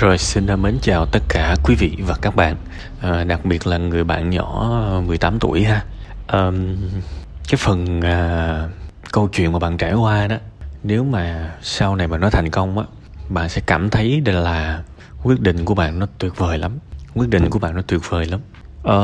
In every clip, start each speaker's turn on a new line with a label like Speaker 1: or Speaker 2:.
Speaker 1: Rồi xin mến chào tất cả quý vị và các bạn. À, Đặc biệt là người bạn nhỏ 18 tuổi ha. À, Cái phần à, câu chuyện mà bạn trải qua đó Nếu mà sau này mà nó thành công á Bạn sẽ cảm thấy đây là quyết định của bạn nó tuyệt vời lắm. Quyết định của bạn nó tuyệt vời lắm. À,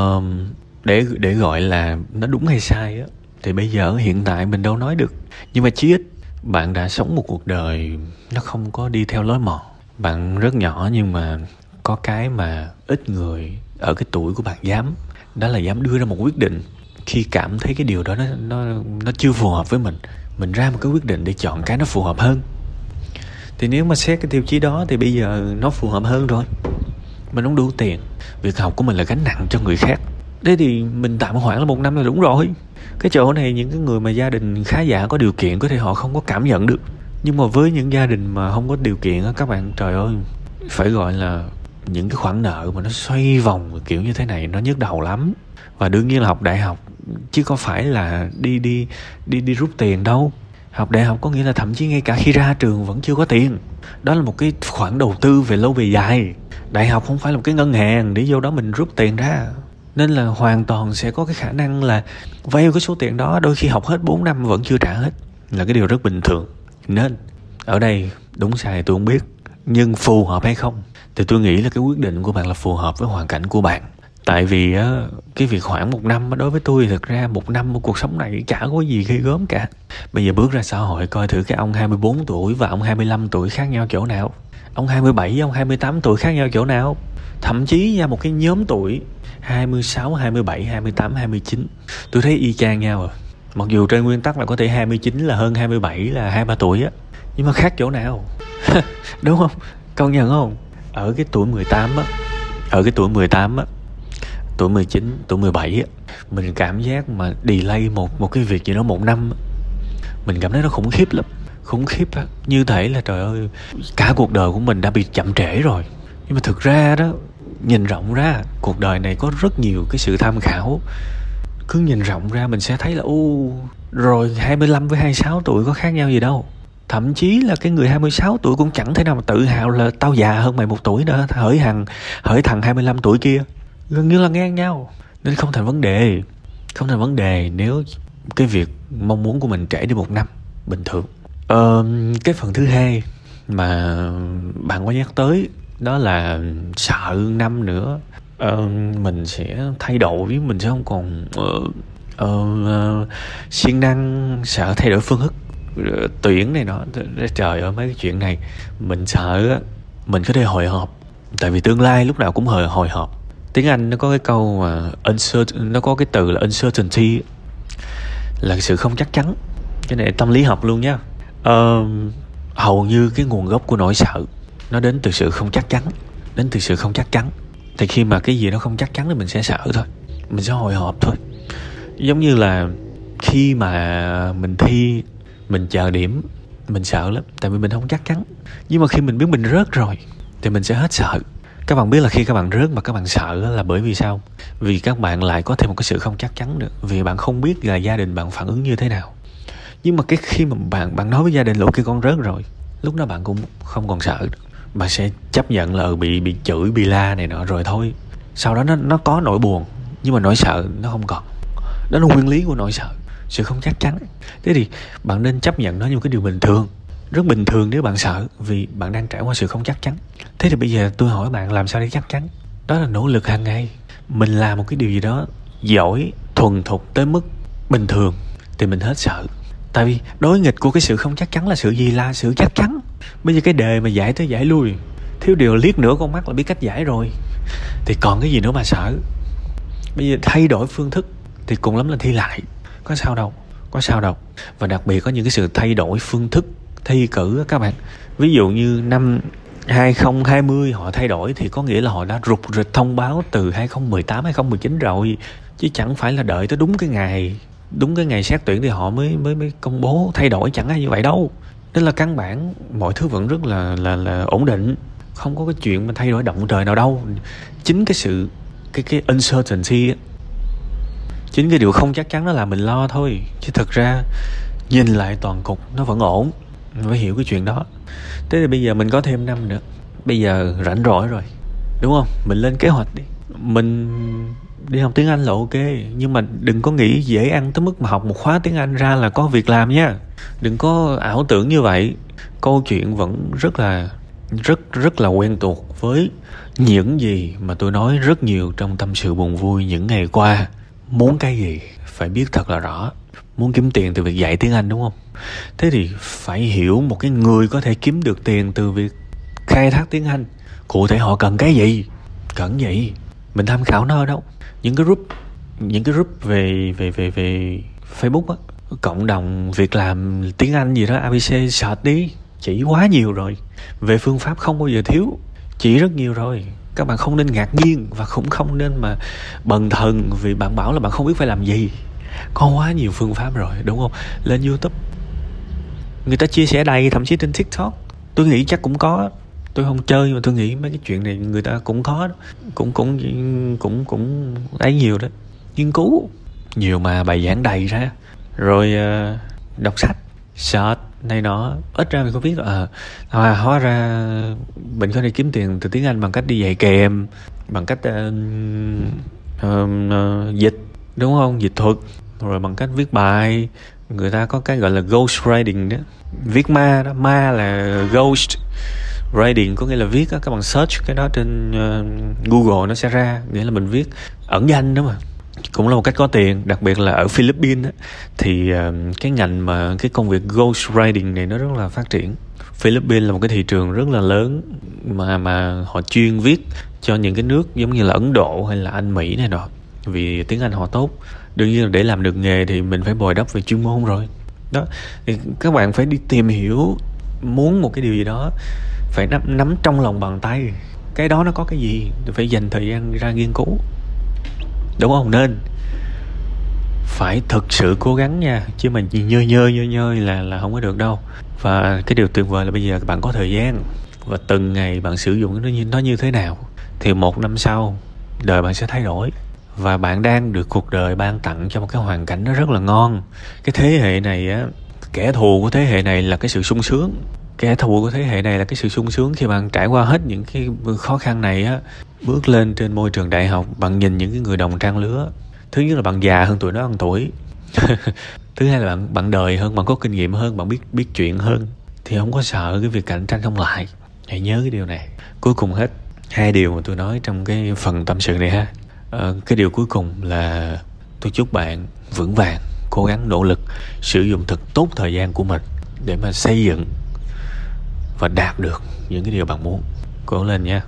Speaker 1: để để gọi là nó đúng hay sai á thì bây giờ hiện tại mình đâu nói được. Nhưng mà chí ít bạn đã sống một cuộc đời nó không có đi theo lối mòn bạn rất nhỏ nhưng mà có cái mà ít người ở cái tuổi của bạn dám. Đó là dám đưa ra một quyết định khi cảm thấy cái điều đó nó nó nó chưa phù hợp với mình. Mình ra một cái quyết định để chọn cái nó phù hợp hơn. Thì nếu mà xét cái tiêu chí đó thì bây giờ nó phù hợp hơn rồi. Mình không đủ tiền. Việc học của mình là gánh nặng cho người khác. Thế thì mình tạm hoãn là một năm là đúng rồi. Cái chỗ này những cái người mà gia đình khá giả có điều kiện có thể họ không có cảm nhận được nhưng mà với những gia đình mà không có điều kiện á, các bạn, trời ơi, phải gọi là những cái khoản nợ mà nó xoay vòng kiểu như thế này, nó nhức đầu lắm. Và đương nhiên là học đại học, chứ có phải là đi đi đi đi rút tiền đâu. Học đại học có nghĩa là thậm chí ngay cả khi ra trường vẫn chưa có tiền. Đó là một cái khoản đầu tư về lâu về dài. Đại học không phải là một cái ngân hàng, để vô đó mình rút tiền ra. Nên là hoàn toàn sẽ có cái khả năng là vay cái số tiền đó, đôi khi học hết 4 năm vẫn chưa trả hết. Là cái điều rất bình thường nên. Ở đây đúng sai tôi không biết nhưng phù hợp hay không thì tôi nghĩ là cái quyết định của bạn là phù hợp với hoàn cảnh của bạn. Tại vì á cái việc khoảng một năm đối với tôi thực ra một năm của cuộc sống này chả có gì ghê gớm cả. Bây giờ bước ra xã hội coi thử cái ông 24 tuổi và ông 25 tuổi khác nhau chỗ nào. Ông 27 ông 28 tuổi khác nhau chỗ nào. Thậm chí ra một cái nhóm tuổi 26, 27, 28, 29 Tôi thấy y chang nhau à Mặc dù trên nguyên tắc là có thể 29 là hơn 27 là 2-3 tuổi á Nhưng mà khác chỗ nào Đúng không? Công nhận không? Ở cái tuổi 18 á Ở cái tuổi 18 á Tuổi 19, tuổi 17 á Mình cảm giác mà delay một một cái việc gì đó một năm á, Mình cảm thấy nó khủng khiếp lắm Khủng khiếp á Như thể là trời ơi Cả cuộc đời của mình đã bị chậm trễ rồi Nhưng mà thực ra đó nhìn rộng ra cuộc đời này có rất nhiều cái sự tham khảo cứ nhìn rộng ra mình sẽ thấy là u rồi 25 với 26 tuổi có khác nhau gì đâu. Thậm chí là cái người 26 tuổi cũng chẳng thể nào mà tự hào là tao già hơn mày một tuổi nữa hỡi thằng hỡi thằng 25 tuổi kia. Gần như là ngang nhau. Nên không thành vấn đề không thành vấn đề nếu cái việc mong muốn của mình trễ đi một năm bình thường. Ờ, cái phần thứ hai mà bạn có nhắc tới đó là sợ năm nữa uh, mình sẽ thay đổi mình sẽ không còn uh, uh, siêng năng sợ thay đổi phương thức uh, tuyển này nọ. Trời ơi mấy cái chuyện này mình sợ mình có thể hồi hộp. Tại vì tương lai lúc nào cũng hồi hồi hộp. Tiếng anh nó có cái câu mà uncertain nó có cái từ là uncertainty là sự không chắc chắn. Cái này tâm lý học luôn nhá. Uh, hầu như cái nguồn gốc của nỗi sợ nó đến từ sự không chắc chắn đến từ sự không chắc chắn thì khi mà cái gì nó không chắc chắn thì mình sẽ sợ thôi. Mình sẽ hồi hộp thôi. Giống như là khi mà mình thi, mình chờ điểm, mình sợ lắm, tại vì mình không chắc chắn. Nhưng mà khi mình biết mình rớt rồi, thì mình sẽ hết sợ. Các bạn biết là khi các bạn rớt mà các bạn sợ là bởi vì sao? Vì các bạn lại có thêm một cái sự không chắc chắn nữa. Vì bạn không biết là gia đình bạn phản ứng như thế nào. Nhưng mà cái khi mà bạn bạn nói với gia đình là ok, con rớt rồi lúc đó bạn cũng không còn sợ nữa bà sẽ chấp nhận là ừ, bị bị chửi, bị la này nọ rồi thôi. Sau đó nó nó có nỗi buồn, nhưng mà nỗi sợ nó không còn. Đó là nguyên lý của nỗi sợ, sự không chắc chắn. Thế thì bạn nên chấp nhận nó như một cái điều bình thường. Rất bình thường nếu bạn sợ, vì bạn đang trải qua sự không chắc chắn. Thế thì bây giờ tôi hỏi bạn làm sao để chắc chắn? Đó là nỗ lực hàng ngày. Mình làm một cái điều gì đó giỏi, thuần thục tới mức bình thường thì mình hết sợ. Tại vì đối nghịch của cái sự không chắc chắn là sự gì là sự chắc chắn bây giờ cái đề mà giải tới giải lui, thiếu điều liếc nửa con mắt là biết cách giải rồi. Thì còn cái gì nữa mà sợ? Bây giờ thay đổi phương thức thì cùng lắm là thi lại. Có sao đâu, có sao đâu. Và đặc biệt có những cái sự thay đổi phương thức thi cử các bạn. Ví dụ như năm 2020 họ thay đổi thì có nghĩa là họ đã rụt rịch thông báo từ 2018 2019 rồi. Chứ chẳng phải là đợi tới đúng cái ngày, đúng cái ngày xét tuyển thì họ mới mới mới công bố thay đổi, chẳng ai như vậy đâu nên là căn bản mọi thứ vẫn rất là là là ổn định. Không có cái chuyện mà thay đổi động trời nào đâu. Chính cái sự, cái cái uncertainty chính cái điều không chắc chắn đó là mình lo thôi. Chứ thực ra, nhìn lại toàn cục, nó vẫn ổn. Phải hiểu cái chuyện đó. Thế thì bây giờ mình có thêm năm nữa. Bây giờ rảnh rỗi rồi. Đúng không? Mình lên kế hoạch đi. Mình đi học tiếng anh là ok, nhưng mà đừng có nghĩ dễ ăn tới mức mà học một khóa tiếng anh ra là có việc làm nha. Đừng có ảo tưởng như vậy. Câu chuyện vẫn rất là, rất rất là quen thuộc với những gì mà tôi nói rất nhiều trong tâm sự buồn vui những ngày qua. Muốn cái gì phải biết thật là rõ. Muốn kiếm tiền từ việc dạy tiếng anh, đúng không? Thế thì phải hiểu một cái người có thể kiếm được tiền từ việc khai thác tiếng anh. Cụ thể họ cần cái gì? Cần gì? Mình tham khảo nó ở đâu? Những cái group, những cái group về về về về facebook á. Cộng đồng việc làm tiếng anh gì đó abc search đi chỉ quá nhiều rồi. Về phương pháp không bao giờ thiếu, chỉ rất nhiều rồi. Các bạn không nên ngạc nhiên và cũng không nên mà bần thần vì bạn bảo là bạn không biết phải làm gì. Có quá nhiều phương pháp rồi, đúng không? Lên youtube. Người ta chia sẻ đầy, thậm chí trên tiktok. Tôi nghĩ chắc cũng có tôi không chơi mà tôi nghĩ mấy cái chuyện này người ta cũng có cũng cũng cũng cũng ấy nhiều đó. Nghiên cứu nhiều mà bài giảng đầy ra. Rồi uh, đọc sách search này nó ít ra mình có biết ờ, là à, hóa ra mình có thể kiếm tiền từ tiếng anh bằng cách đi dạy kèm bằng cách uh, uh, uh, dịch đúng không? Dịch thuật. Rồi bằng cách viết bài. Người ta có cái gọi là ghost writing đó. Viết ma đó. Ma là ghost writing có nghĩa là viết á các bạn search cái đó trên uh, google nó sẽ ra nghĩa là mình viết ẩn danh đó mà. Cũng là một cách có tiền đặc biệt là ở Philippines á, thì uh, cái ngành mà cái công việc ghost writing này nó rất là phát triển. Philippines là một cái thị trường rất là lớn mà mà họ chuyên viết cho những cái nước giống như là Ấn Độ hay là Anh Mỹ này nọ vì tiếng Anh họ tốt. Đương nhiên là để làm được nghề thì mình phải bồi đắp về chuyên môn rồi. Đó thì các bạn phải đi tìm hiểu muốn một cái điều gì đó phải nắm, nắm trong lòng bàn tay. Cái đó nó có cái gì? Phải dành thời gian ra nghiên cứu. Đúng không? Nên phải thực sự cố gắng nha. Chứ mà nhơ nhơ nhơ nhơ là là không có được đâu. Và cái điều tuyệt vời là bây giờ bạn có thời gian. Và từng ngày bạn sử dụng nó như nó như thế nào thì một năm sau đời bạn sẽ thay đổi. Và bạn đang được cuộc đời ban tặng cho một cái hoàn cảnh nó rất là ngon. Cái thế hệ này á kẻ thù của thế hệ này là cái sự sung sướng kẻ thù của thế hệ này là cái sự sung sướng khi bạn trải qua hết những cái khó khăn này á bước lên trên môi trường đại học bạn nhìn những cái người đồng trang lứa. Thứ nhất là bạn già hơn tụi nó ăn tuổi. Thứ hai là bạn bạn đời hơn bạn có kinh nghiệm hơn bạn biết biết chuyện hơn. Thì không có sợ cái việc cạnh tranh không lại. Hãy nhớ cái điều này. Cuối cùng hết hai điều mà tôi nói trong cái phần tâm sự này ha. À, cái điều cuối cùng là tôi chúc bạn vững vàng cố gắng nỗ lực sử dụng thật tốt thời gian của mình để mà xây dựng và đạt được những cái điều bạn muốn. Cố lên nha.